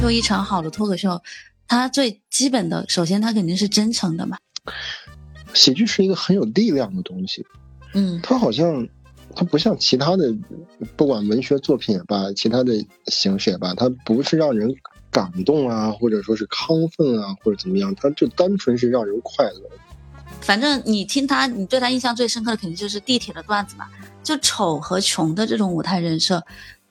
做一场好的脱口秀，它最基本的，首先它肯定是真诚的嘛。喜剧是一个很有力量的东西，嗯，它好像它不像其他的，不管文学作品也罢，其他的形式也罢，它不是让人感动啊，或者说是亢奋啊，或者怎么样，它就单纯是让人快乐。反正你听他，你对他印象最深刻的肯定就是地铁的段子嘛，就丑和穷的这种舞台人设，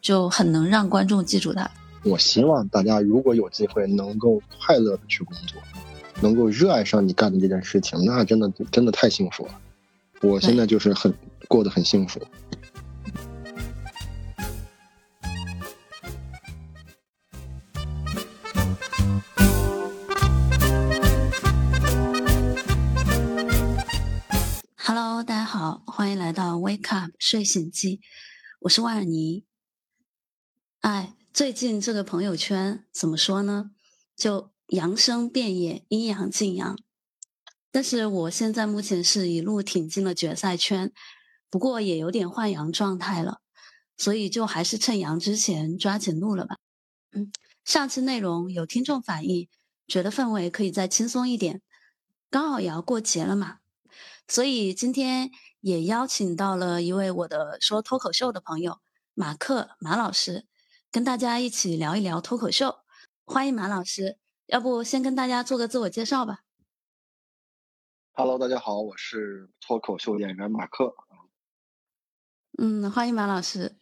就很能让观众记住他。我希望大家如果有机会能够快乐的去工作，能够热爱上你干的这件事情，那真的真的太幸福了。我现在就是很过得很幸福。Hello，大家好，欢迎来到 Wake Up 睡醒记，我是万尔尼。哎，最近这个朋友圈怎么说呢？就阳生变野，阴阳尽阳。但是我现在目前是一路挺进了决赛圈，不过也有点换阳状态了，所以就还是趁阳之前抓紧录了吧。嗯，上期内容有听众反映，觉得氛围可以再轻松一点，刚好也要过节了嘛。所以今天也邀请到了一位我的说脱口秀的朋友马克马老师，跟大家一起聊一聊脱口秀。欢迎马老师，要不先跟大家做个自我介绍吧。Hello，大家好，我是脱口秀演员马克。嗯，欢迎马老师。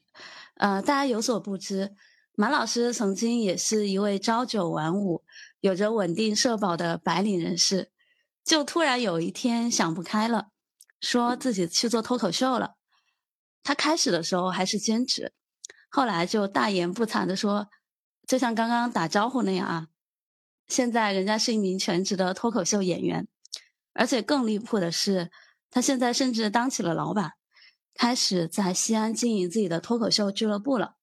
呃，大家有所不知，马老师曾经也是一位朝九晚五、有着稳定社保的白领人士。就突然有一天想不开了，说自己去做脱口秀了。他开始的时候还是兼职，后来就大言不惭的说，就像刚刚打招呼那样啊，现在人家是一名全职的脱口秀演员，而且更离谱的是，他现在甚至当起了老板，开始在西安经营自己的脱口秀俱乐部了。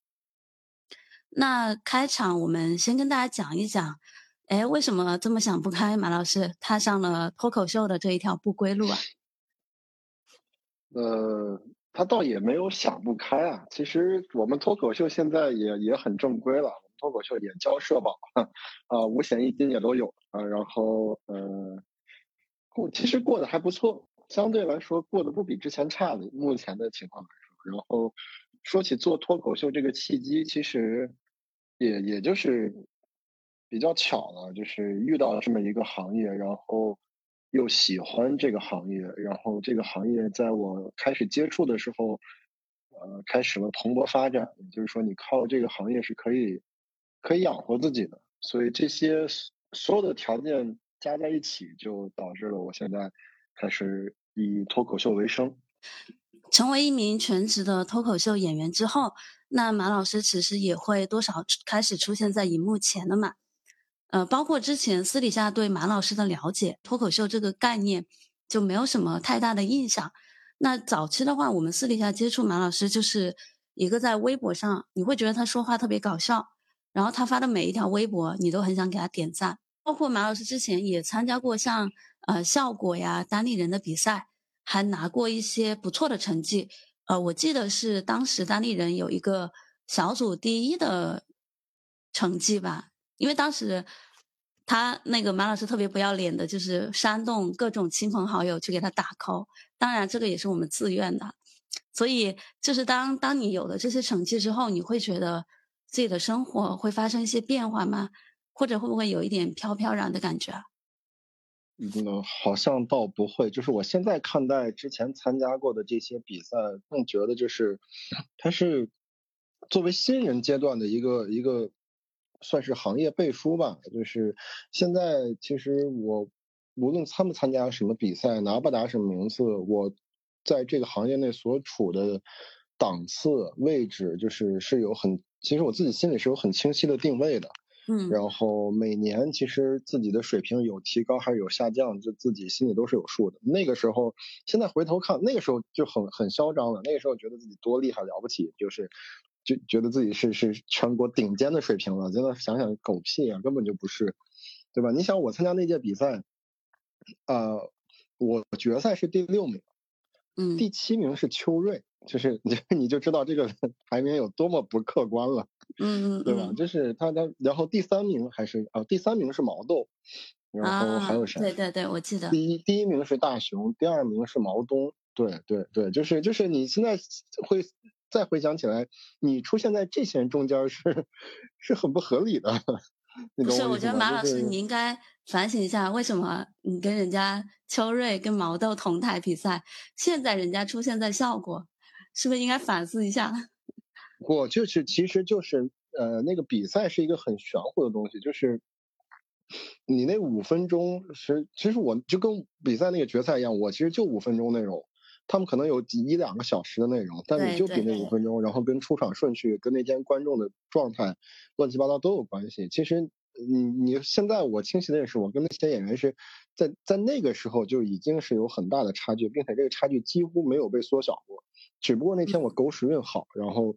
那开场我们先跟大家讲一讲。哎，为什么这么想不开？马老师踏上了脱口秀的这一条不归路啊？呃，他倒也没有想不开啊。其实我们脱口秀现在也也很正规了，我们脱口秀也交社保，啊，五险一金也都有啊。然后呃，过其实过得还不错，相对来说过得不比之前差的。目前的情况来说，然后说起做脱口秀这个契机，其实也也就是。比较巧了，就是遇到了这么一个行业，然后又喜欢这个行业，然后这个行业在我开始接触的时候，呃，开始了蓬勃发展。也就是说，你靠这个行业是可以可以养活自己的。所以这些所有的条件加在一起，就导致了我现在开始以脱口秀为生。成为一名全职的脱口秀演员之后，那马老师其实也会多少开始出现在荧幕前了嘛？呃，包括之前私底下对马老师的了解，脱口秀这个概念就没有什么太大的印象。那早期的话，我们私底下接触马老师，就是一个在微博上，你会觉得他说话特别搞笑，然后他发的每一条微博，你都很想给他点赞。包括马老师之前也参加过像呃效果呀、单立人的比赛，还拿过一些不错的成绩。呃，我记得是当时单立人有一个小组第一的成绩吧。因为当时他那个马老师特别不要脸的，就是煽动各种亲朋好友去给他打 call，当然这个也是我们自愿的。所以就是当当你有了这些成绩之后，你会觉得自己的生活会发生一些变化吗？或者会不会有一点飘飘然的感觉？嗯，好像倒不会。就是我现在看待之前参加过的这些比赛，更觉得就是它是作为新人阶段的一个一个。算是行业背书吧，就是现在其实我无论参不参加什么比赛，拿不拿什么名次，我在这个行业内所处的档次位置，就是是有很，其实我自己心里是有很清晰的定位的。嗯，然后每年其实自己的水平有提高还是有下降，就自己心里都是有数的。那个时候，现在回头看，那个时候就很很嚣张了，那个时候觉得自己多厉害了不起，就是。就觉得自己是是全国顶尖的水平了，真的想想狗屁啊，根本就不是，对吧？你想我参加那届比赛，呃，我决赛是第六名，嗯，第七名是邱瑞，就是你 你就知道这个 排名有多么不客观了，嗯嗯，对吧？就是他他，然后第三名还是啊，第三名是毛豆，然后还有谁？对对对，我记得。第一第一名是大熊，第二名是毛东。对对对，就是就是你现在会再回想起来，你出现在这些人中间是 是很不合理的。不是，我觉得马老师你应该反省一下，为什么你跟人家秋瑞跟毛豆同台比赛，现在人家出现在效果，是不是应该反思一下？我就是，其实就是呃，那个比赛是一个很玄乎的东西，就是你那五分钟是，其实我就跟比赛那个决赛一样，我其实就五分钟内容。他们可能有一两个小时的内容，但你就比那五分钟，然后跟出场顺序、跟那天观众的状态乱七八糟都有关系。其实你你现在我清晰的认识，我跟那些演员是在在那个时候就已经是有很大的差距，并且这个差距几乎没有被缩小过。只不过那天我狗屎运好，然后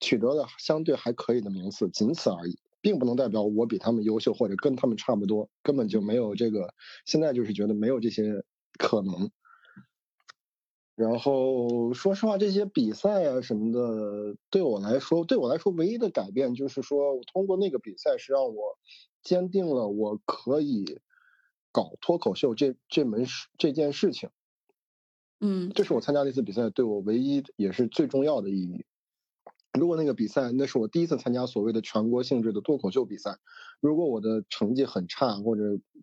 取得了相对还可以的名次，仅此而已，并不能代表我比他们优秀或者跟他们差不多，根本就没有这个。现在就是觉得没有这些可能。然后说实话，这些比赛啊什么的，对我来说，对我来说唯一的改变就是说，我通过那个比赛是让我坚定了我可以搞脱口秀这这门事这件事情。嗯，这是我参加那次比赛对我唯一也是最重要的意义。如果那个比赛那是我第一次参加所谓的全国性质的脱口秀比赛，如果我的成绩很差或者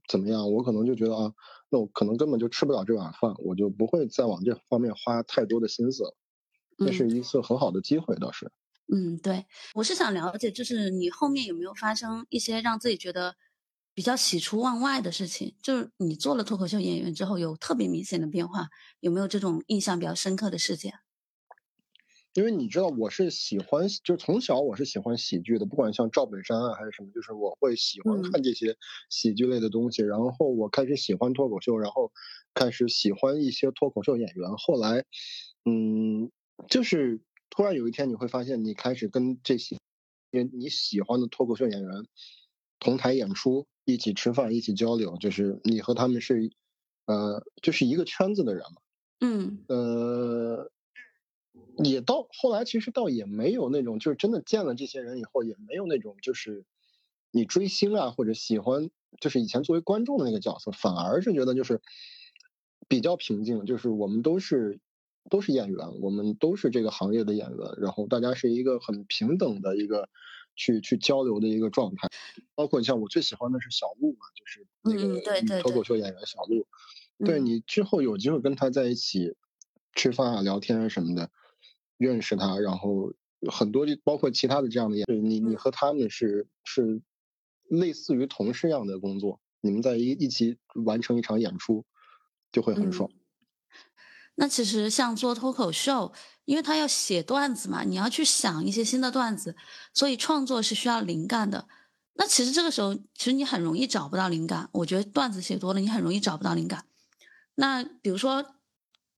怎么样，我可能就觉得啊。那我可能根本就吃不了这碗饭，我就不会再往这方面花太多的心思了。那是一次很好的机会，倒是。嗯，对，我是想了解，就是你后面有没有发生一些让自己觉得比较喜出望外的事情？就是你做了脱口秀演员之后，有特别明显的变化，有没有这种印象比较深刻的事件？因为你知道我是喜欢，就是从小我是喜欢喜剧的，不管像赵本山啊还是什么，就是我会喜欢看这些喜剧类的东西。然后我开始喜欢脱口秀，然后开始喜欢一些脱口秀演员。后来，嗯，就是突然有一天你会发现，你开始跟这些你喜欢的脱口秀演员同台演出，一起吃饭，一起交流，就是你和他们是，呃，就是一个圈子的人嘛。嗯，呃。也到后来，其实倒也没有那种，就是真的见了这些人以后，也没有那种就是你追星啊或者喜欢，就是以前作为观众的那个角色，反而是觉得就是比较平静，就是我们都是都是演员，我们都是这个行业的演员，然后大家是一个很平等的一个去去交流的一个状态。包括你像我最喜欢的是小鹿嘛，就是那个脱口秀演员小鹿，对你之后有机会跟他在一起吃饭啊、聊天啊什么的。认识他，然后很多包括其他的这样的演员，你你和他们是是类似于同事一样的工作，你们在一一起完成一场演出，就会很爽。那其实像做脱口秀，因为他要写段子嘛，你要去想一些新的段子，所以创作是需要灵感的。那其实这个时候，其实你很容易找不到灵感。我觉得段子写多了，你很容易找不到灵感。那比如说。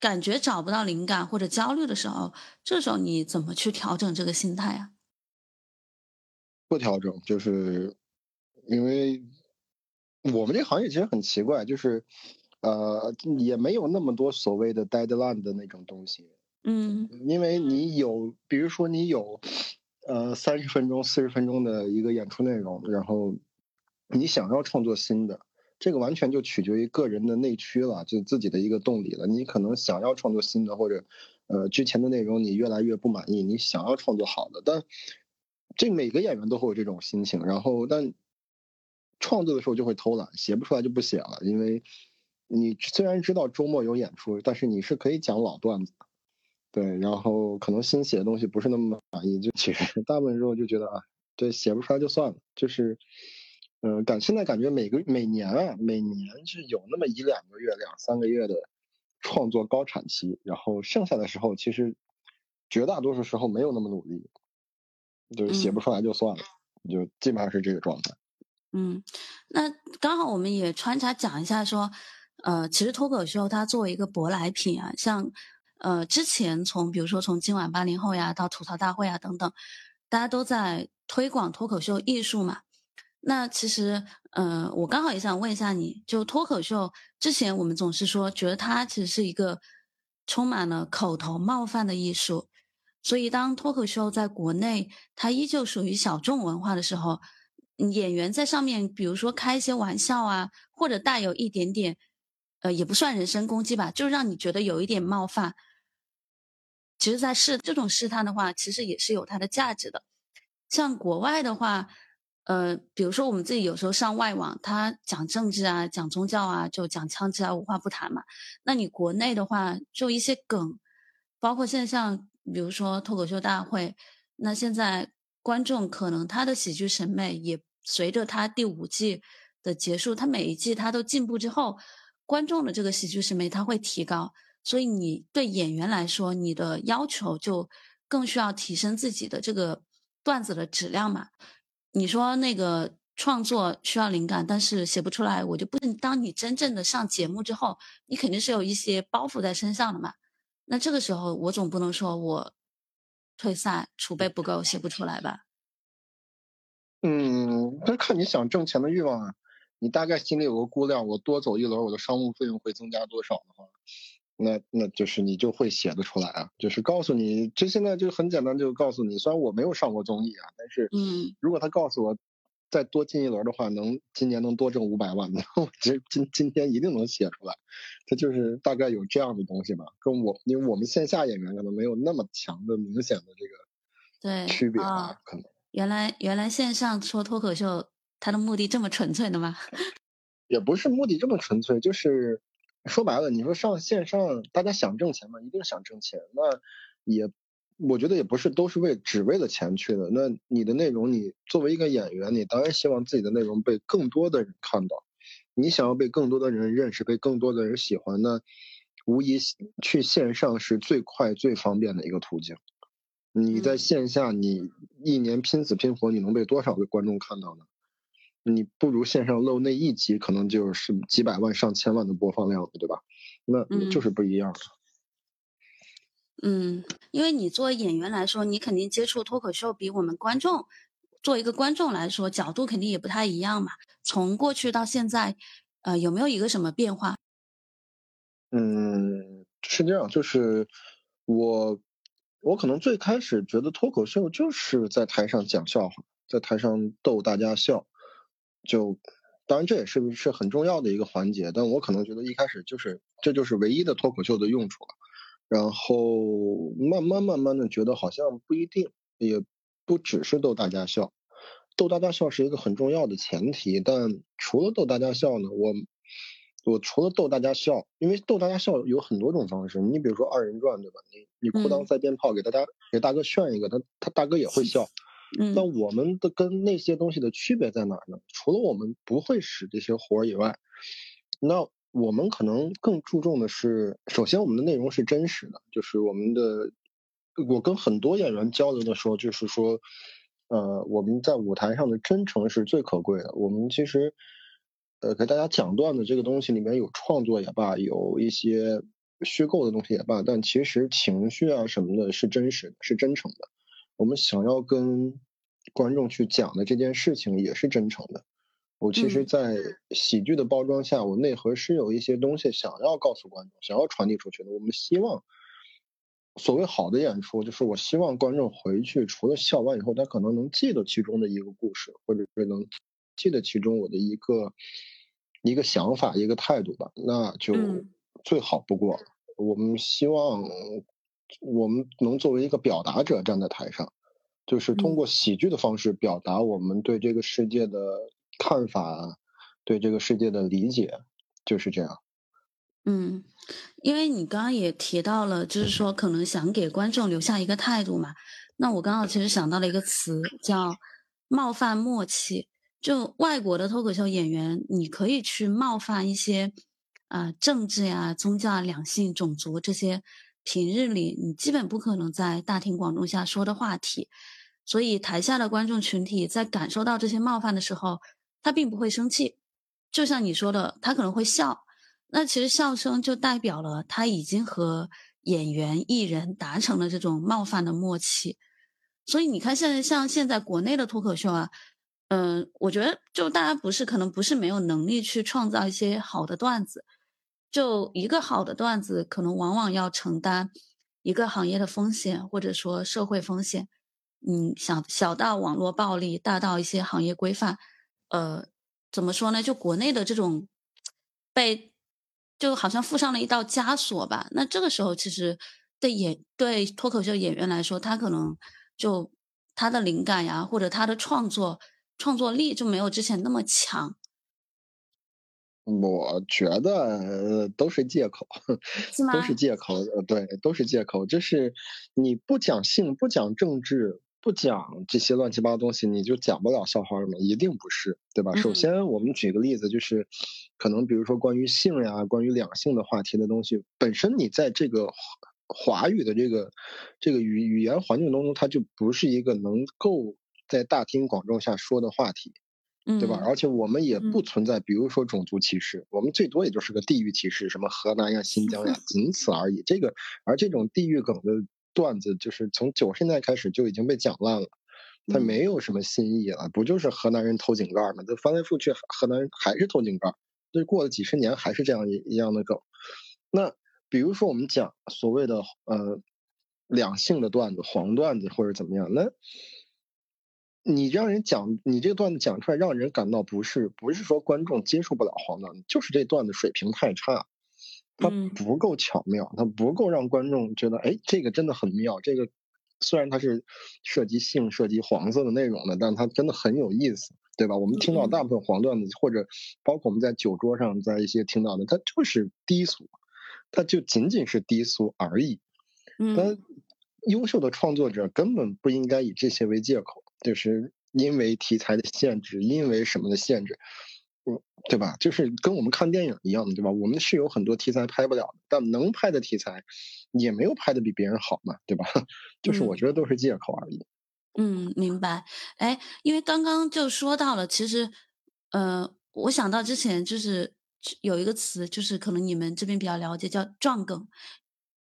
感觉找不到灵感或者焦虑的时候，这时候你怎么去调整这个心态啊？不调整，就是因为我们这行业其实很奇怪，就是呃，也没有那么多所谓的 deadline 的那种东西。嗯，因为你有，比如说你有呃三十分钟、四十分钟的一个演出内容，然后你想要创作新的。这个完全就取决于个人的内驱了，就自己的一个动力了。你可能想要创作新的，或者，呃，之前的内容你越来越不满意，你想要创作好的。但这每个演员都会有这种心情。然后，但创作的时候就会偷懒，写不出来就不写了。因为你虽然知道周末有演出，但是你是可以讲老段子，对。然后可能新写的东西不是那么满意，就其实大部分时候就觉得啊，对，写不出来就算了，就是。嗯，感现在感觉每个每年啊，每年是有那么一两个月、两三个月的创作高产期，然后剩下的时候，其实绝大多数时候没有那么努力，就是写不出来就算了，就基本上是这个状态。嗯，那刚好我们也穿插讲一下，说，呃，其实脱口秀它作为一个舶来品啊，像呃之前从比如说从今晚八零后呀到吐槽大会啊等等，大家都在推广脱口秀艺术嘛。那其实，呃，我刚好也想问一下你，就脱口秀之前我们总是说，觉得它其实是一个充满了口头冒犯的艺术。所以，当脱口秀在国内它依旧属于小众文化的时候，演员在上面，比如说开一些玩笑啊，或者带有一点点，呃，也不算人身攻击吧，就让你觉得有一点冒犯。其实，在试这种试探的话，其实也是有它的价值的。像国外的话，呃，比如说我们自己有时候上外网，他讲政治啊，讲宗教啊，就讲枪支啊，无话不谈嘛。那你国内的话，就一些梗，包括现在像。比如说脱口秀大会，那现在观众可能他的喜剧审美也随着他第五季的结束，他每一季他都进步之后，观众的这个喜剧审美他会提高，所以你对演员来说，你的要求就更需要提升自己的这个段子的质量嘛。你说那个创作需要灵感，但是写不出来，我就不能。当你真正的上节目之后，你肯定是有一些包袱在身上的嘛。那这个时候，我总不能说我退赛，储备不够，写不出来吧？嗯，那看你想挣钱的欲望啊。你大概心里有个估量，我多走一轮，我的商务费用会增加多少的话，那那就是你就会写得出来啊。就是告诉你，这现在就很简单，就告诉你，虽然我没有上过综艺啊，但是，嗯，如果他告诉我。再多进一轮的话，能今年能多挣五百万的，我这今今天一定能写出来。他就是大概有这样的东西吧，跟我因为我们线下演员可能没有那么强的明显的这个对区别吧，可能。原来原来线上说脱口秀，它的目的这么纯粹的吗？也不是目的这么纯粹，就是说白了，你说上线上大家想挣钱嘛，一定想挣钱，那也。我觉得也不是都是为只为了钱去的。那你的内容，你作为一个演员，你当然希望自己的内容被更多的人看到。你想要被更多的人认识，被更多的人喜欢，那无疑去线上是最快最方便的一个途径。你在线下，你一年拼死拼活，你能被多少个观众看到呢？你不如线上露那一集，可能就是几百万、上千万的播放量，对吧？那就是不一样。嗯，因为你作为演员来说，你肯定接触脱口秀比我们观众，作为一个观众来说，角度肯定也不太一样嘛。从过去到现在，呃，有没有一个什么变化？嗯，是这样，就是我，我可能最开始觉得脱口秀就是在台上讲笑话，在台上逗大家笑，就，当然这也是是很重要的一个环节，但我可能觉得一开始就是这就是唯一的脱口秀的用处了。然后慢慢慢慢的觉得好像不一定，也不只是逗大家笑，逗大家笑是一个很重要的前提。但除了逗大家笑呢，我我除了逗大家笑，因为逗大家笑有很多种方式。你比如说二人转，对吧？你你裤裆塞鞭炮给大家给大哥炫一个，他他大哥也会 笑。嗯。那我们的跟那些东西的区别在哪呢？除了我们不会使这些活儿以外，那。我们可能更注重的是，首先我们的内容是真实的，就是我们的，我跟很多演员交流的时候，就是说，呃，我们在舞台上的真诚是最可贵的。我们其实，呃，给大家讲段子这个东西里面有创作也罢，有一些虚构的东西也罢，但其实情绪啊什么的是真实的，是真诚的。我们想要跟观众去讲的这件事情也是真诚的。我其实，在喜剧的包装下，我内核是有一些东西想要告诉观众、想要传递出去的。我们希望，所谓好的演出，就是我希望观众回去除了笑完以后，他可能能记得其中的一个故事，或者是能记得其中我的一个一个想法、一个态度吧，那就最好不过了。我们希望，我们能作为一个表达者站在台上，就是通过喜剧的方式表达我们对这个世界的。看法，对这个世界的理解就是这样。嗯，因为你刚刚也提到了，就是说可能想给观众留下一个态度嘛。那我刚好其实想到了一个词，叫冒犯默契。就外国的脱口秀演员，你可以去冒犯一些啊政治呀、宗教、两性、种族这些平日里你基本不可能在大庭广众下说的话题。所以台下的观众群体在感受到这些冒犯的时候，他并不会生气，就像你说的，他可能会笑。那其实笑声就代表了他已经和演员艺人达成了这种冒犯的默契。所以你看，现在像现在国内的脱口秀啊，嗯，我觉得就大家不是可能不是没有能力去创造一些好的段子，就一个好的段子，可能往往要承担一个行业的风险，或者说社会风险。嗯，小小到网络暴力，大到一些行业规范，呃，怎么说呢？就国内的这种被，就好像附上了一道枷锁吧。那这个时候，其实对演对脱口秀演员来说，他可能就他的灵感呀，或者他的创作创作力就没有之前那么强。我觉得都是借口，都是借口。呃，对，都是借口。就是你不讲性，不讲政治。不讲这些乱七八糟东西，你就讲不了笑话了吗？一定不是，对吧？首先，我们举个例子，就是可能比如说关于性呀、关于两性的话题的东西，本身你在这个华语的这个这个语语言环境当中，它就不是一个能够在大庭广众下说的话题，对吧？而且我们也不存在，比如说种族歧视，我们最多也就是个地域歧视，什么河南呀、新疆呀，仅此而已。这个而这种地域梗的。段子就是从九十年代开始就已经被讲烂了，它没有什么新意了，不就是河南人偷井盖吗？这翻来覆去，河南人还是偷井盖，这过了几十年还是这样一一样的梗。那比如说我们讲所谓的呃两性的段子、黄段子或者怎么样，那你让人讲你这个段子讲出来，让人感到不是不是说观众接受不了黄段子，就是这段子水平太差。它不够巧妙，它不够让观众觉得，哎，这个真的很妙。这个虽然它是涉及性、涉及黄色的内容的，但它真的很有意思，对吧？我们听到大部分黄段子，或者包括我们在酒桌上在一些听到的，它就是低俗，它就仅仅是低俗而已。嗯，优秀的创作者根本不应该以这些为借口，就是因为题材的限制，因为什么的限制。嗯，对吧？就是跟我们看电影一样的，对吧？我们是有很多题材拍不了的，但能拍的题材也没有拍的比别人好嘛，对吧？就是我觉得都是借口而已。嗯，明白。哎，因为刚刚就说到了，其实，呃，我想到之前就是有一个词，就是可能你们这边比较了解，叫撞梗。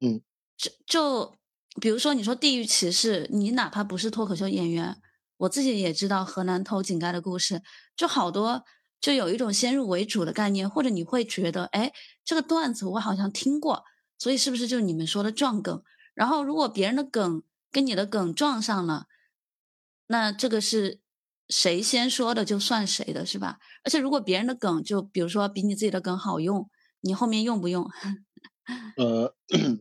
嗯，就就比如说你说地域歧视，你哪怕不是脱口秀演员，我自己也知道河南偷井盖的故事，就好多。就有一种先入为主的概念，或者你会觉得，哎，这个段子我好像听过，所以是不是就是你们说的撞梗？然后如果别人的梗跟你的梗撞上了，那这个是谁先说的就算谁的，是吧？而且如果别人的梗就比如说比你自己的梗好用，你后面用不用？呃，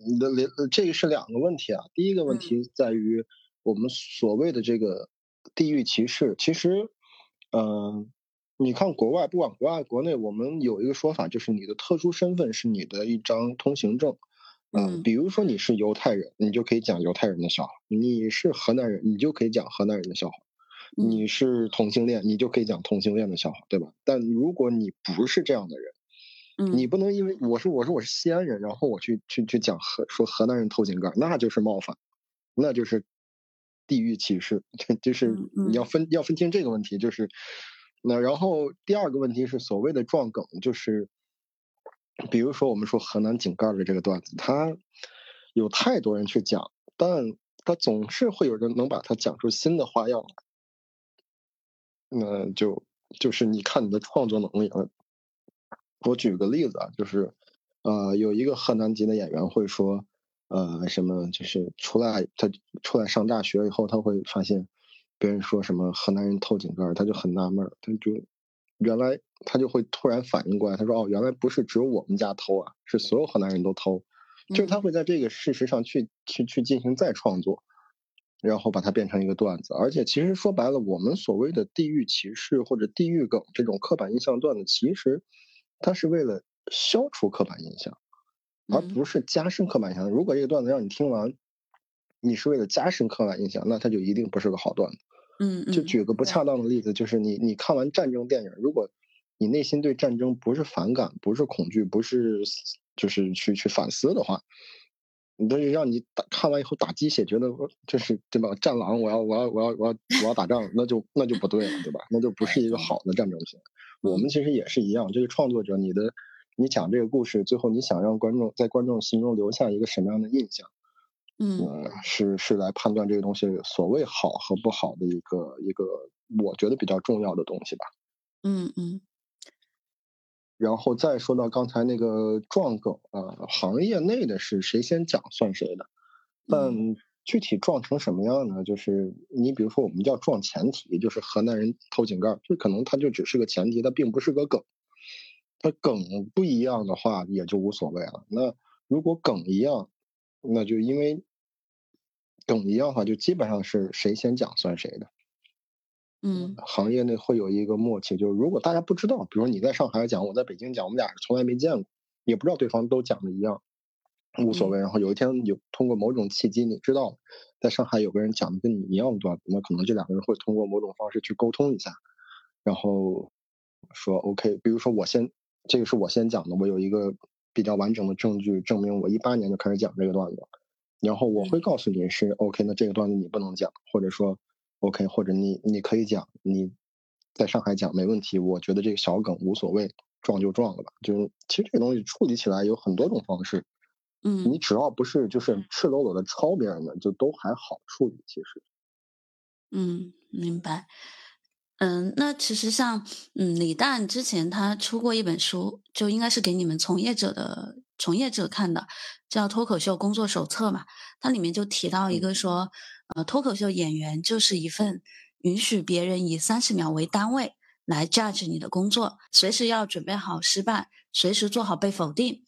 你的连这个是两个问题啊。第一个问题在于我们所谓的这个地域歧视，其实，嗯。你看国外，不管国外国内，我们有一个说法，就是你的特殊身份是你的一张通行证。嗯，比如说你是犹太人，你就可以讲犹太人的笑话；你是河南人，你就可以讲河南人的笑话；你是同性恋，你就可以讲同性恋的笑话，对吧？但如果你不是这样的人，你不能因为我是我是我是西安人，然后我去去去讲河说河南人偷井盖，那就是冒犯，那就是地域歧视，就是你要分要分清这个问题，就是。那然后第二个问题是所谓的撞梗，就是比如说我们说河南井盖的这个段子，它有太多人去讲，但它总是会有人能把它讲出新的花样来。那就就是你看你的创作能力了。我举个例子啊，就是呃有一个河南籍的演员会说，呃什么就是出来他出来上大学以后，他会发现。别人说什么河南人偷井盖，他就很纳闷他就原来他就会突然反应过来，他说：“哦，原来不是只有我们家偷啊，是所有河南人都偷。”就是他会在这个事实上去去去进行再创作，然后把它变成一个段子。而且其实说白了，我们所谓的地域歧视或者地域梗这种刻板印象段子，其实它是为了消除刻板印象，而不是加深刻板印象。如果这个段子让你听完，你是为了加深刻板印象，那它就一定不是个好段子。嗯，就举个不恰当的例子，就是你你看完战争电影，如果你内心对战争不是反感，不是恐惧，不是就是去去反思的话，你都是让你打看完以后打鸡血，觉得就是对吧？战狼，我要我要我要我要我要打仗，那就那就不对了，对吧？那就不是一个好的战争片。我们其实也是一样，这个创作者，你的你讲这个故事，最后你想让观众在观众心中留下一个什么样的印象？嗯，是是来判断这个东西所谓好和不好的一个一个，我觉得比较重要的东西吧。嗯嗯。然后再说到刚才那个撞梗啊，行业内的是谁先讲算谁的，但具体撞成什么样呢？就是你比如说我们叫撞前提，就是河南人偷井盖，这可能它就只是个前提，它并不是个梗。它梗不一样的话也就无所谓了。那如果梗一样，那就因为梗一样的话，就基本上是谁先讲算谁的。嗯，行业内会有一个默契，就是如果大家不知道，比如你在上海讲，我在北京讲，我们俩从来没见过，也不知道对方都讲的一样，无所谓。然后有一天有通过某种契机，你知道在上海有个人讲的跟你一样的段子，那可能这两个人会通过某种方式去沟通一下，然后说 OK，比如说我先，这个是我先讲的，我有一个比较完整的证据证明我一八年就开始讲这个段子，然后我会告诉你是 OK，那这个段子你不能讲，或者说。OK，或者你你可以讲你在上海讲没问题，我觉得这个小梗无所谓，撞就撞了吧。就是其实这个东西处理起来有很多种方式，嗯，你只要不是就是赤裸裸的抄别人的，就都还好处理。其实，嗯，明白。嗯，那其实像嗯李诞之前他出过一本书，就应该是给你们从业者的从业者看的，叫《脱口秀工作手册》嘛。它里面就提到一个说。呃，脱口秀演员就是一份允许别人以三十秒为单位来 judge 你的工作，随时要准备好失败，随时做好被否定。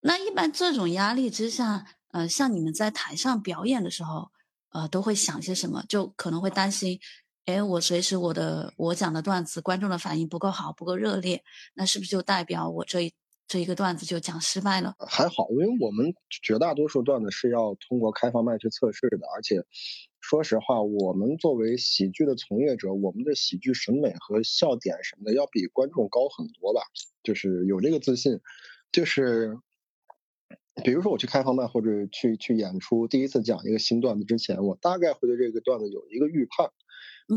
那一般这种压力之下，呃，像你们在台上表演的时候，呃，都会想些什么？就可能会担心，哎，我随时我的我讲的段子，观众的反应不够好，不够热烈，那是不是就代表我这一？这一个段子就讲失败了，还好，因为我们绝大多数段子是要通过开放麦去测试的，而且说实话，我们作为喜剧的从业者，我们的喜剧审美和笑点什么的要比观众高很多吧，就是有这个自信。就是比如说我去开放麦或者去去演出，第一次讲一个新段子之前，我大概会对这个段子有一个预判，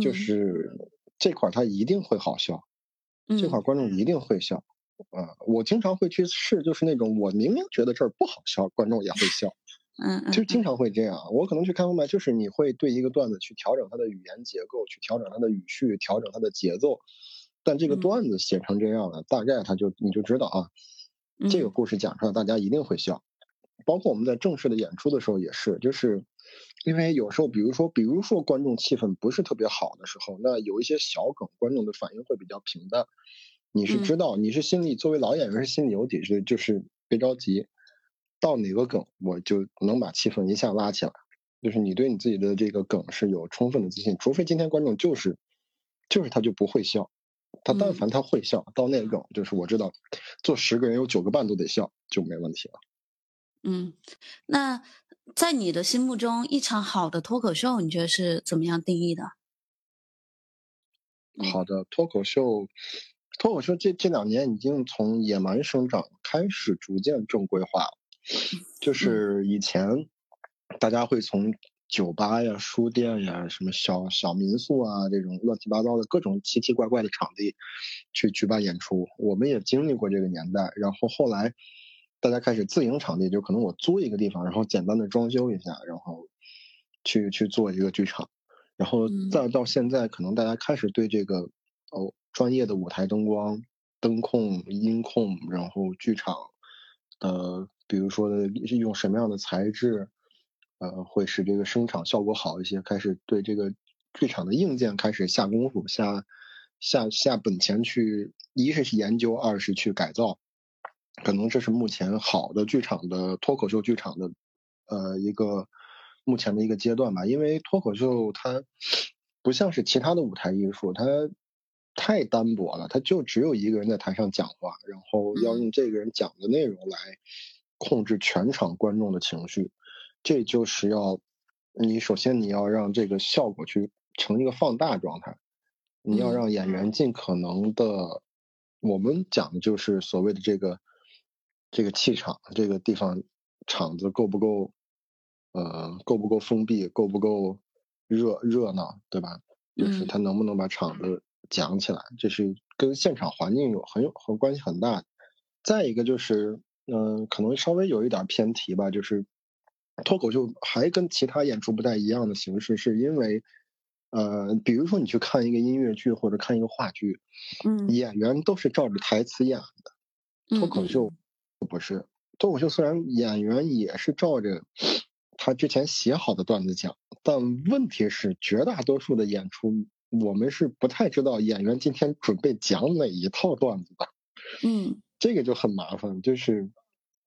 就是这块他一定会好笑，这块观众一定会笑。啊，我经常会去试，就是那种我明明觉得这儿不好笑，观众也会笑，嗯，就经常会这样。我可能去开放麦，就是你会对一个段子去调整它的语言结构，去调整它的语序，调整它的节奏。但这个段子写成这样了，大概他就你就知道啊，这个故事讲出来大家一定会笑。包括我们在正式的演出的时候也是，就是因为有时候，比如说，比如说观众气氛不是特别好的时候，那有一些小梗，观众的反应会比较平淡。你是知道，你是心里作为老演员是心里有底，是就是别着急，到哪个梗我就能把气氛一下拉起来，就是你对你自己的这个梗是有充分的自信，除非今天观众就是，就是他就不会笑，他但凡他会笑，到那个梗就是我知道，做十个人有九个半都得笑就没问题了。嗯，那在你的心目中，一场好的脱口秀，你觉得是怎么样定义的？好的脱口秀。脱口秀这这两年已经从野蛮生长开始逐渐正规化了，就是以前大家会从酒吧呀、书店呀、什么小小民宿啊这种乱七八糟的各种奇奇怪怪的场地去举办演出，我们也经历过这个年代。然后后来大家开始自营场地，就可能我租一个地方，然后简单的装修一下，然后去去做一个剧场，然后再到现在，可能大家开始对这个哦。专业的舞台灯光、灯控、音控，然后剧场，呃，比如说的用什么样的材质，呃，会使这个声场效果好一些。开始对这个剧场的硬件开始下功夫、下下下本钱去，一是去研究，二是去改造。可能这是目前好的剧场的脱口秀剧场的，呃，一个目前的一个阶段吧。因为脱口秀它不像是其他的舞台艺术，它。太单薄了，它就只有一个人在台上讲话，然后要用这个人讲的内容来控制全场观众的情绪，这就是要你首先你要让这个效果去成一个放大状态，你要让演员尽可能的，我们讲的就是所谓的这个这个气场，这个地方场子够不够，呃，够不够封闭，够不够热热闹，对吧？就是他能不能把场子。讲起来，这是跟现场环境有很有和关系很大。再一个就是，嗯，可能稍微有一点偏题吧，就是脱口秀还跟其他演出不太一样的形式，是因为，呃，比如说你去看一个音乐剧或者看一个话剧，嗯，演员都是照着台词演的，脱口秀不是。脱口秀虽然演员也是照着 他之前写好的段子讲，但问题是绝大多数的演出，我们是不太知道演员今天准备讲哪一套段子的。嗯，这个就很麻烦，就是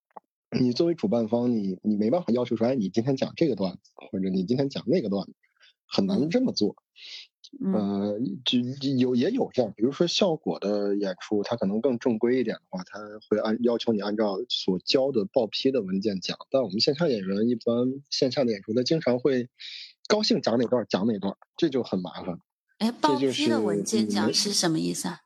你作为主办方，你你没办法要求说，哎，你今天讲这个段子，或者你今天讲那个段子，很难这么做。呃，就有也有这样，比如说效果的演出，它可能更正规一点的话，他会按要求你按照所交的报批的文件讲。但我们线下演员一般线下的演出，他经常会高兴讲哪段讲哪段，这就很麻烦。哎，报批的文件讲是什么意思啊？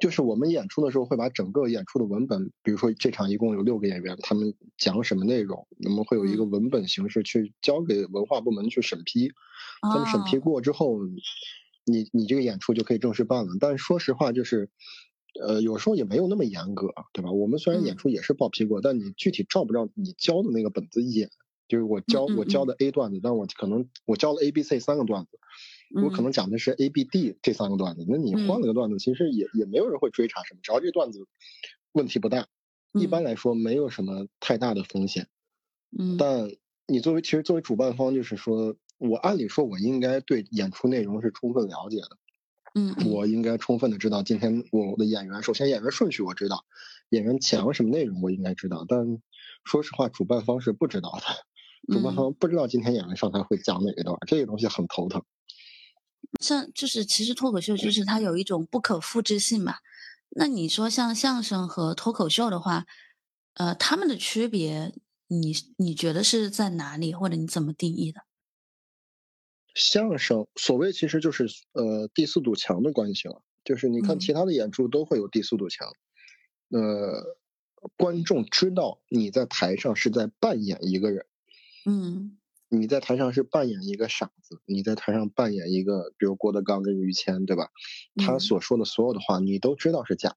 就是我们演出的时候会把整个演出的文本，比如说这场一共有六个演员，他们讲什么内容，我们会有一个文本形式去交给文化部门去审批，他们审批过之后，你你这个演出就可以正式办了。但说实话，就是呃有时候也没有那么严格，对吧？我们虽然演出也是报批过，但你具体照不照你教的那个本子演，就是我交我教的 A 段子，但我可能我教了 A、B、C 三个段子。我可能讲的是 A、B、D 这三个段子，那你换了个段子，其实也也没有人会追查什么，只要这段子问题不大，一般来说没有什么太大的风险。嗯，但你作为其实作为主办方，就是说我按理说我应该对演出内容是充分了解的。嗯，我应该充分的知道今天我的演员，首先演员顺序我知道，演员讲什么内容我应该知道，但说实话，主办方是不知道的，主办方不知道今天演员上台会讲哪一段，这个东西很头疼。像就是其实脱口秀就是它有一种不可复制性嘛。那你说像相声和脱口秀的话，呃，他们的区别，你你觉得是在哪里，或者你怎么定义的？相声所谓其实就是呃第四堵墙的关系了，就是你看其他的演出都会有第四堵墙，呃，观众知道你在台上是在扮演一个人，嗯。你在台上是扮演一个傻子，你在台上扮演一个，比如郭德纲跟于谦，对吧？他所说的所有的话，你都知道是假的。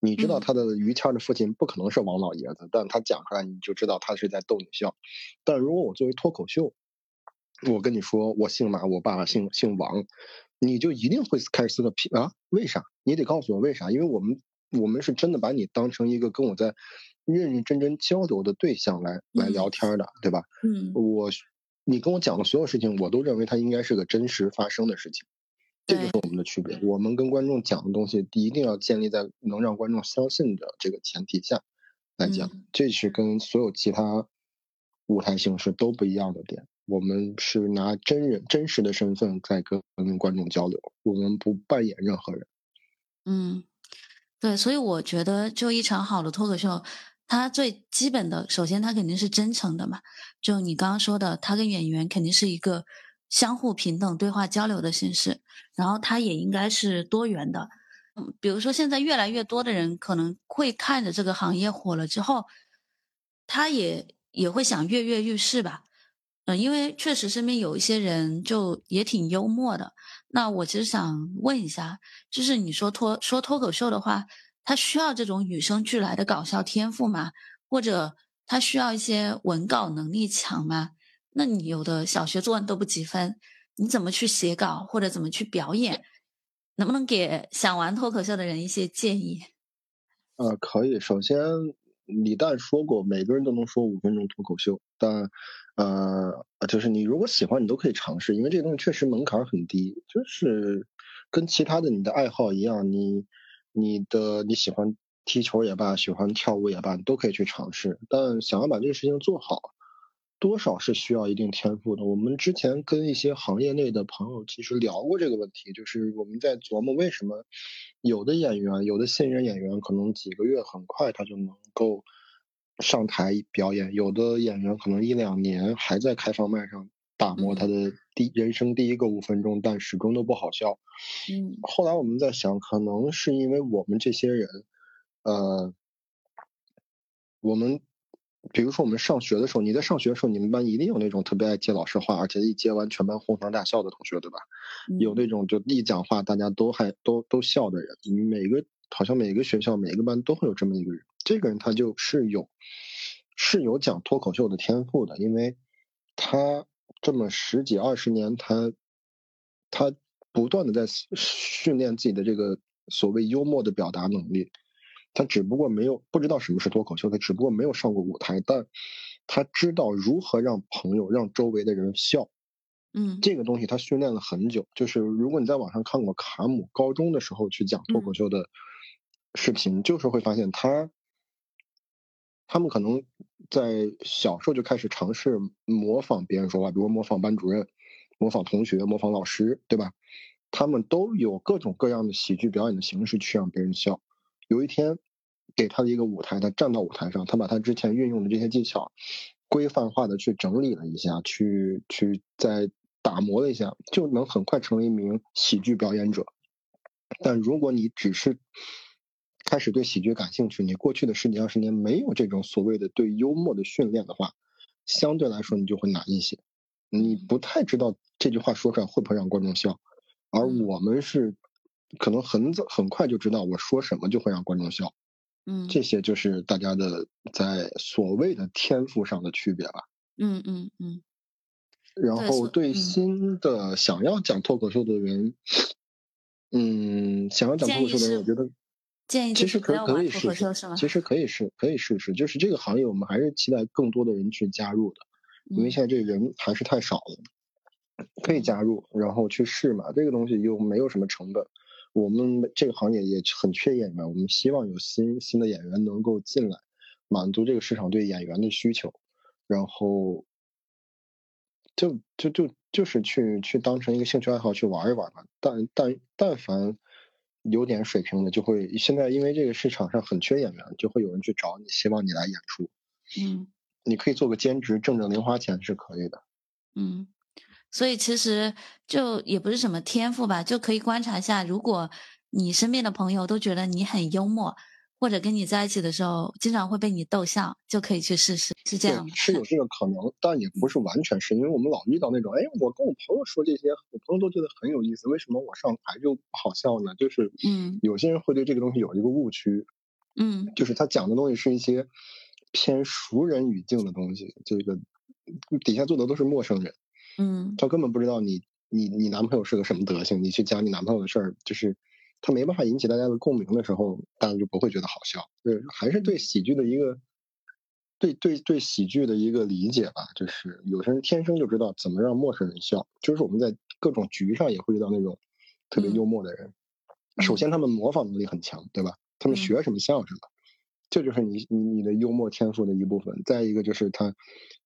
你知道他的于谦的父亲不可能是王老爷子，但他讲出来你就知道他是在逗你笑。但如果我作为脱口秀，我跟你说我姓马，我爸爸姓姓王，你就一定会开始思考啊，为啥？你得告诉我为啥？因为我们我们是真的把你当成一个跟我在认认真真交流的对象来来聊天的，对吧？嗯，我。你跟我讲的所有事情，我都认为它应该是个真实发生的事情，这就是我们的区别。我们跟观众讲的东西，一定要建立在能让观众相信的这个前提下来讲，这是跟所有其他舞台形式都不一样的点。我们是拿真人真实的身份在跟观众交流，我们不扮演任何人。嗯，对，所以我觉得，就一场好的脱口秀。他最基本的，首先他肯定是真诚的嘛，就你刚刚说的，他跟演员肯定是一个相互平等对话交流的形式，然后他也应该是多元的，嗯，比如说现在越来越多的人可能会看着这个行业火了之后，他也也会想跃跃欲试吧，嗯，因为确实身边有一些人就也挺幽默的，那我其实想问一下，就是你说脱说脱口秀的话。他需要这种与生俱来的搞笑天赋吗？或者他需要一些文稿能力强吗？那你有的小学作文都不及分，你怎么去写稿或者怎么去表演？能不能给想玩脱口秀的人一些建议？呃，可以。首先，李诞说过，每个人都能说五分钟脱口秀，但呃，就是你如果喜欢，你都可以尝试，因为这个东西确实门槛很低，就是跟其他的你的爱好一样，你。你的你喜欢踢球也罢，喜欢跳舞也罢，你都可以去尝试。但想要把这个事情做好，多少是需要一定天赋的。我们之前跟一些行业内的朋友其实聊过这个问题，就是我们在琢磨为什么有的演员、有的新人演员可能几个月很快他就能够上台表演，有的演员可能一两年还在开放麦上。打磨他的第人生第一个五分钟，但始终都不好笑。嗯，后来我们在想，可能是因为我们这些人，呃，我们比如说我们上学的时候，你在上学的时候，你们班一定有那种特别爱接老师话，而且一接完全班哄堂大笑的同学，对吧？有那种就一讲话大家都还都都笑的人。你每个好像每个学校每个班都会有这么一个人，这个人他就是有是有讲脱口秀的天赋的，因为他。这么十几二十年，他他不断的在训练自己的这个所谓幽默的表达能力。他只不过没有不知道什么是脱口秀，他只不过没有上过舞台，但他知道如何让朋友、让周围的人笑。嗯，这个东西他训练了很久。就是如果你在网上看过卡姆高中的时候去讲脱口秀的视频，就是会发现他他们可能在小时候就开始尝试模仿别人说话，比如模仿班主任、模仿同学、模仿老师，对吧？他们都有各种各样的喜剧表演的形式去让别人笑。有一天，给他的一个舞台，他站到舞台上，他把他之前运用的这些技巧，规范化的去整理了一下，去去再打磨了一下，就能很快成为一名喜剧表演者。但如果你只是开始对喜剧感兴趣，你过去的十几二十年没有这种所谓的对幽默的训练的话，相对来说你就会难一些，你不太知道这句话说出来会不会让观众笑，而我们是。可能很早很快就知道我说什么就会让观众笑，嗯，这些就是大家的在所谓的天赋上的区别吧。嗯嗯嗯。然后对新的想要讲脱口秀的人，嗯，想要讲脱口秀的人，我觉得建议其实可可以试试，其实可以试可以试试，就是这个行业我们还是期待更多的人去加入的，因为现在这人还是太少了，可以加入，然后去试嘛，这个东西又没有什么成本。我们这个行业也很缺演员，我们希望有新新的演员能够进来，满足这个市场对演员的需求，然后就就就就是去去当成一个兴趣爱好去玩一玩吧。但但但凡有点水平的，就会现在因为这个市场上很缺演员，就会有人去找你，希望你来演出。嗯，你可以做个兼职，挣挣零花钱是可以的。嗯。所以其实就也不是什么天赋吧，就可以观察一下。如果你身边的朋友都觉得你很幽默，或者跟你在一起的时候经常会被你逗笑，就可以去试试，是这样吗？是有这个可能，但也不是完全是因为我们老遇到那种，哎，我跟我朋友说这些，我朋友都觉得很有意思，为什么我上台就不好笑呢？就是嗯，有些人会对这个东西有一个误区，嗯，就是他讲的东西是一些偏熟人语境的东西，这个底下坐的都是陌生人。嗯，他根本不知道你你你男朋友是个什么德行，你去讲你男朋友的事儿，就是他没办法引起大家的共鸣的时候，大家就不会觉得好笑。对，还是对喜剧的一个对对对喜剧的一个理解吧。就是有些人天生就知道怎么让陌生人笑，就是我们在各种局上也会遇到那种特别幽默的人。首先，他们模仿能力很强，对吧？他们学什么像什么，这就是你你你的幽默天赋的一部分。再一个就是他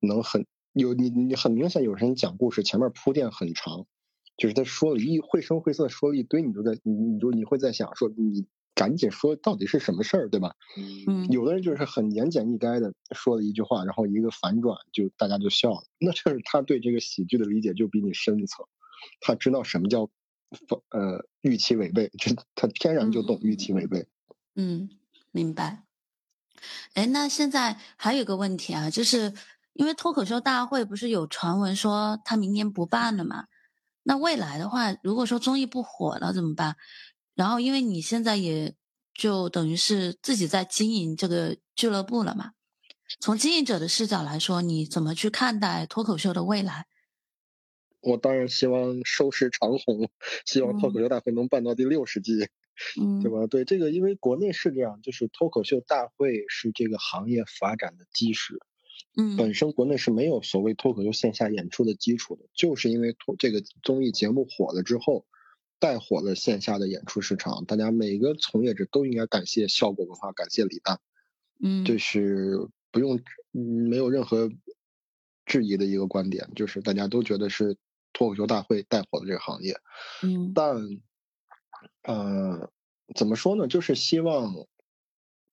能很。有你你很明显，有人讲故事前面铺垫很长，就是他说了一绘声绘色说了一堆，你就在你你就你会在想说你赶紧说到底是什么事儿，对吧？嗯，有的人就是很言简意赅的说了一句话，然后一个反转就大家就笑了，那就是他对这个喜剧的理解就比你深一层，他知道什么叫呃预期违背，就他天然就懂预期违背。嗯，明白。哎，那现在还有个问题啊，就是。因为脱口秀大会不是有传闻说他明年不办了嘛？那未来的话，如果说综艺不火了怎么办？然后因为你现在也就等于是自己在经营这个俱乐部了嘛？从经营者的视角来说，你怎么去看待脱口秀的未来？我当然希望收视长虹，希望脱口秀大会能办到第六十季，嗯，对吧？对这个，因为国内是这样，就是脱口秀大会是这个行业发展的基石。嗯，本身国内是没有所谓脱口秀线下演出的基础的，就是因为脱这个综艺节目火了之后，带火了线下的演出市场。大家每个从业者都应该感谢效果文化，感谢李诞，嗯，这是不用没有任何质疑的一个观点，就是大家都觉得是脱口秀大会带火了这个行业。嗯，但呃，怎么说呢？就是希望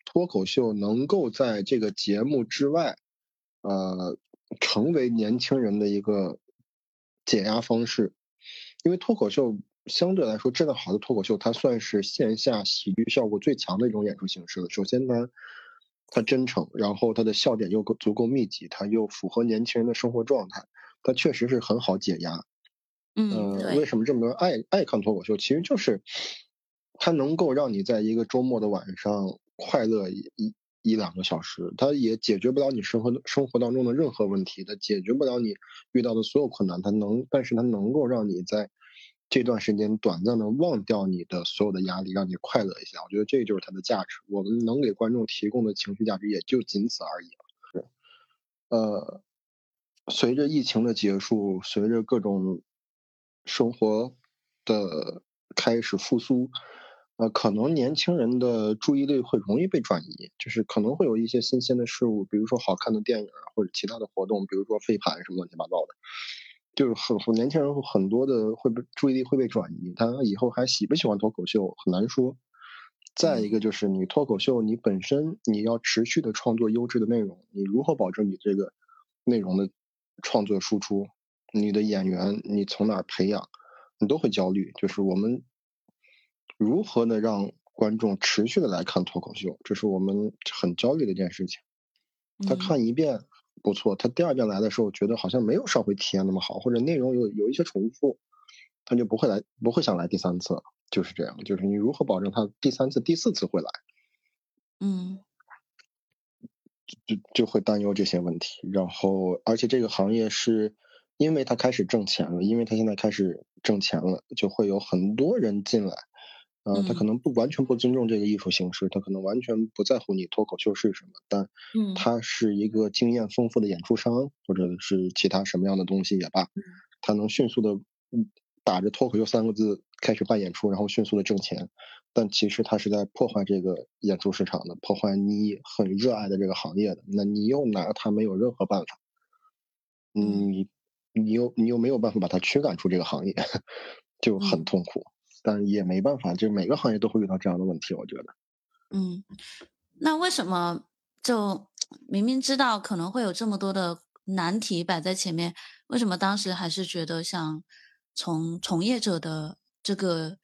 脱口秀能够在这个节目之外。呃，成为年轻人的一个解压方式，因为脱口秀相对来说质量好的脱口秀，它算是线下喜剧效果最强的一种演出形式了。首先，呢它真诚，然后它的笑点又够足够密集，它又符合年轻人的生活状态，它确实是很好解压。嗯，为什么这么多人爱爱看脱口秀？其实就是它能够让你在一个周末的晚上快乐一一两个小时，它也解决不了你生活生活当中的任何问题，它解决不了你遇到的所有困难，它能，但是它能够让你在这段时间短暂的忘掉你的所有的压力，让你快乐一下。我觉得这就是它的价值。我们能给观众提供的情绪价值也就仅此而已了。是呃，随着疫情的结束，随着各种生活的开始复苏。呃，可能年轻人的注意力会容易被转移，就是可能会有一些新鲜的事物，比如说好看的电影或者其他的活动，比如说飞盘什么乱七八糟的，就是很很年轻人很多的会被注意力会被转移，他以后还喜不喜欢脱口秀很难说。再一个就是你脱口秀，你本身你要持续的创作优质的内容，你如何保证你这个内容的创作输出？你的演员你从哪培养？你都会焦虑，就是我们。如何呢让观众持续的来看脱口秀，这是我们很焦虑的一件事情。他看一遍不错，他第二遍来的时候觉得好像没有上回体验那么好，或者内容有有一些重复，他就不会来，不会想来第三次了。就是这样，就是你如何保证他第三次、第四次会来？嗯，就就会担忧这些问题。然后，而且这个行业是因为他开始挣钱了，因为他现在开始挣钱了，就会有很多人进来。呃，他可能不完全不尊重这个艺术形式，他可能完全不在乎你脱口秀是什么，但，他是一个经验丰富的演出商，或者是其他什么样的东西也罢，他能迅速的打着脱口秀三个字开始办演出，然后迅速的挣钱，但其实他是在破坏这个演出市场的，破坏你很热爱的这个行业的，那你又拿他没有任何办法，你你又你又没有办法把他驱赶出这个行业，就很痛苦。但也没办法，就每个行业都会遇到这样的问题，我觉得。嗯，那为什么就明明知道可能会有这么多的难题摆在前面，为什么当时还是觉得想从从业者的这个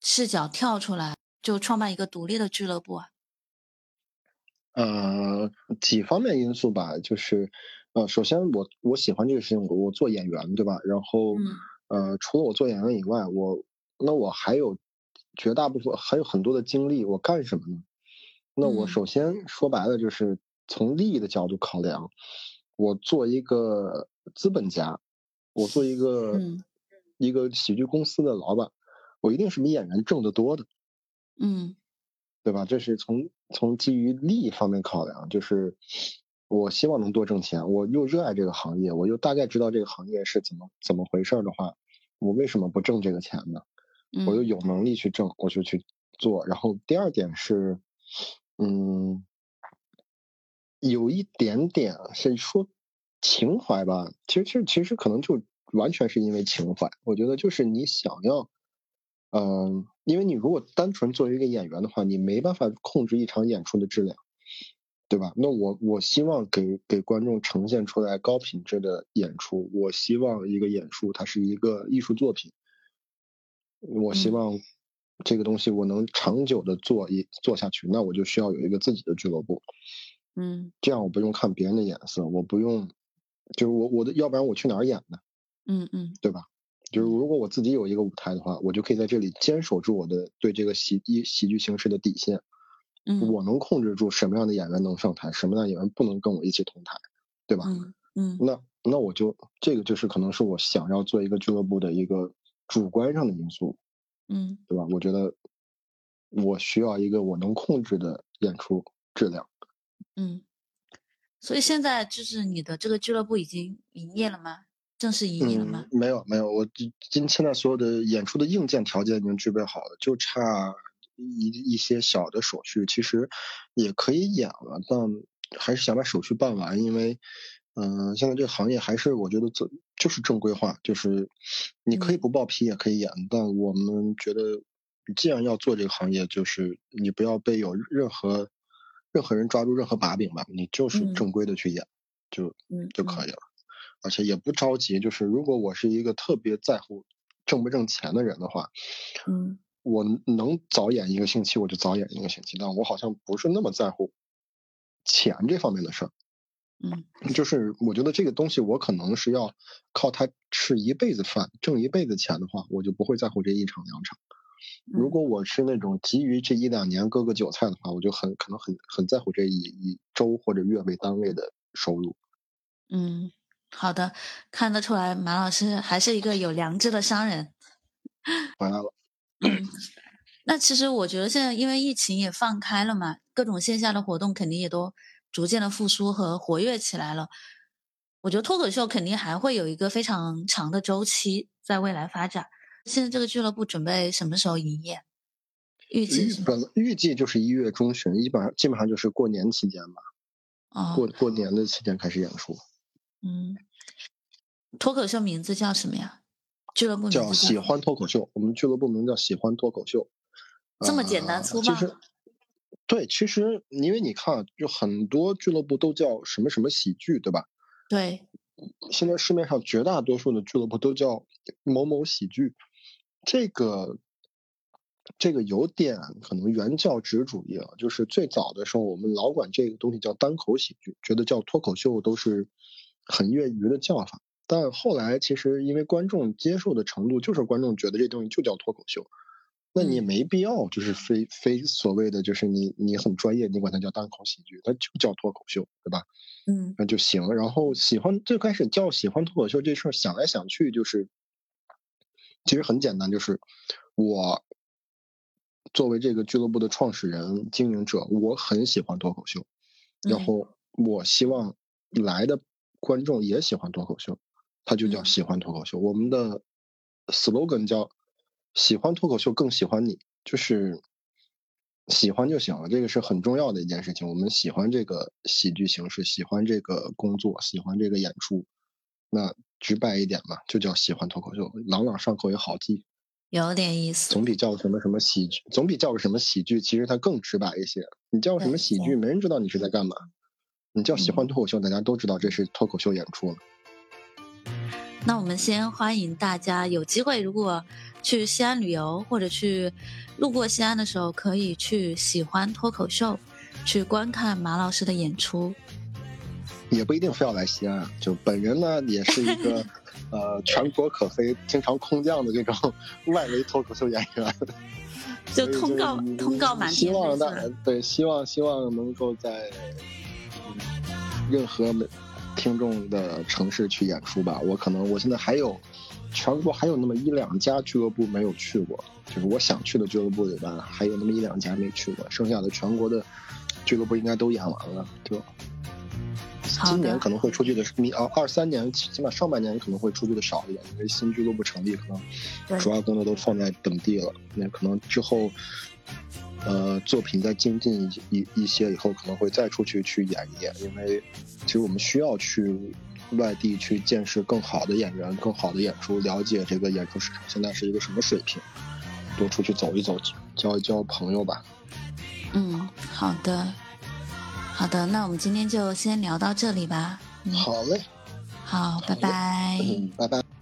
视角跳出来，就创办一个独立的俱乐部啊？呃，几方面因素吧，就是呃，首先我我喜欢这个事情，我我做演员对吧？然后呃，除了我做演员以外，我那我还有绝大部分还有很多的精力，我干什么呢？那我首先说白了就是从利益的角度考量，我做一个资本家，我做一个一个喜剧公司的老板，我一定是比演员挣得多的，嗯，对吧？这是从从基于利益方面考量，就是我希望能多挣钱，我又热爱这个行业，我又大概知道这个行业是怎么怎么回事的话，我为什么不挣这个钱呢？我又有能力去挣，我就去做。然后第二点是，嗯，有一点点是说情怀吧。其实，其实，其实可能就完全是因为情怀。我觉得就是你想要，嗯，因为你如果单纯作为一个演员的话，你没办法控制一场演出的质量，对吧？那我我希望给给观众呈现出来高品质的演出。我希望一个演出它是一个艺术作品。我希望这个东西我能长久的做一做下去，那我就需要有一个自己的俱乐部，嗯，这样我不用看别人的眼色，我不用，就是我我的，要不然我去哪儿演呢？嗯嗯，对吧？就是如果我自己有一个舞台的话，我就可以在这里坚守住我的对这个喜一喜剧形式的底线，嗯，我能控制住什么样的演员能上台，什么样的演员不能跟我一起同台，对吧？嗯嗯，那那我就这个就是可能是我想要做一个俱乐部的一个。主观上的因素，嗯，对吧？我觉得我需要一个我能控制的演出质量，嗯。所以现在就是你的这个俱乐部已经营业了吗？正式营业了吗？没有，没有。我今现在所有的演出的硬件条件已经具备好了，就差一一些小的手续。其实也可以演了，但还是想把手续办完，因为。嗯，现在这个行业还是我觉得这就是正规化，就是你可以不报批也可以演，但我们觉得既然要做这个行业，就是你不要被有任何任何人抓住任何把柄吧，你就是正规的去演，就就可以了，而且也不着急。就是如果我是一个特别在乎挣不挣钱的人的话，嗯，我能早演一个星期我就早演一个星期，但我好像不是那么在乎钱这方面的事儿。嗯，就是我觉得这个东西，我可能是要靠它吃一辈子饭，挣一辈子钱的话，我就不会在乎这一场两场。如果我是那种急于这一两年割个韭菜的话，我就很可能很很在乎这一以周或者月为单位的收入。嗯，好的，看得出来马老师还是一个有良知的商人。回来了。嗯，那其实我觉得现在因为疫情也放开了嘛，各种线下的活动肯定也都逐渐的复苏和活跃起来了。我觉得脱口秀肯定还会有一个非常长的周期在未来发展。现在这个俱乐部准备什么时候营业？预计本预计就是一月中旬，基本上基本上就是过年期间吧。哦，过过年的期间开始演出。嗯，脱口秀名字叫什么呀？俱乐部叫喜欢脱口秀。我们俱乐部名叫喜欢脱口秀。这么简单粗暴？其实，对，其实因为你看，就很多俱乐部都叫什么什么喜剧，对吧？对，现在市面上绝大多数的俱乐部都叫某某喜剧，这个这个有点可能原教旨主义了。就是最早的时候，我们老管这个东西叫单口喜剧，觉得叫脱口秀都是很业余的叫法。但后来其实因为观众接受的程度，就是观众觉得这东西就叫脱口秀。那你没必要，就是非非所谓的，就是你你很专业，你管它叫单口喜剧，它就叫脱口秀，对吧？嗯，那就行。然后喜欢最开始叫喜欢脱口秀这事儿，想来想去就是，其实很简单，就是我作为这个俱乐部的创始人、经营者，我很喜欢脱口秀，然后我希望来的观众也喜欢脱口秀，它就叫喜欢脱口秀。我们的 slogan 叫。喜欢脱口秀，更喜欢你，就是喜欢就行了。这个是很重要的一件事情。我们喜欢这个喜剧形式，喜欢这个工作，喜欢这个演出。那直白一点嘛，就叫喜欢脱口秀，朗朗上口也好记。有点意思。总比叫什么什么喜剧，总比叫个什么喜剧，其实它更直白一些。你叫什么喜剧，没人知道你是在干嘛。你叫喜欢脱口秀，大家都知道这是脱口秀演出了。那我们先欢迎大家有机会，如果。去西安旅游，或者去路过西安的时候，可以去喜欢脱口秀，去观看马老师的演出。也不一定非要来西安，就本人呢，也是一个 呃全国可飞、经常空降的这种 外围脱口秀演员。就通告通告满天。希望大对，希望希望能够在任何听众的城市去演出吧。我可能我现在还有。全国还有那么一两家俱乐部没有去过，就是我想去的俱乐部里边，还有那么一两家没去过，剩下的全国的俱乐部应该都演完了。就今年可能会出去的，明啊二三年起码上半年可能会出去的少一点，因为新俱乐部成立，可能主要工作都放在本地了。那可能之后，呃，作品再精进一一一些以后，可能会再出去去演一演，因为其实我们需要去。外地去见识更好的演员、更好的演出，了解这个演出市场现在是一个什么水平，多出去走一走，交一交朋友吧。嗯，好的，好的，那我们今天就先聊到这里吧。好嘞，好，拜拜，嗯拜拜。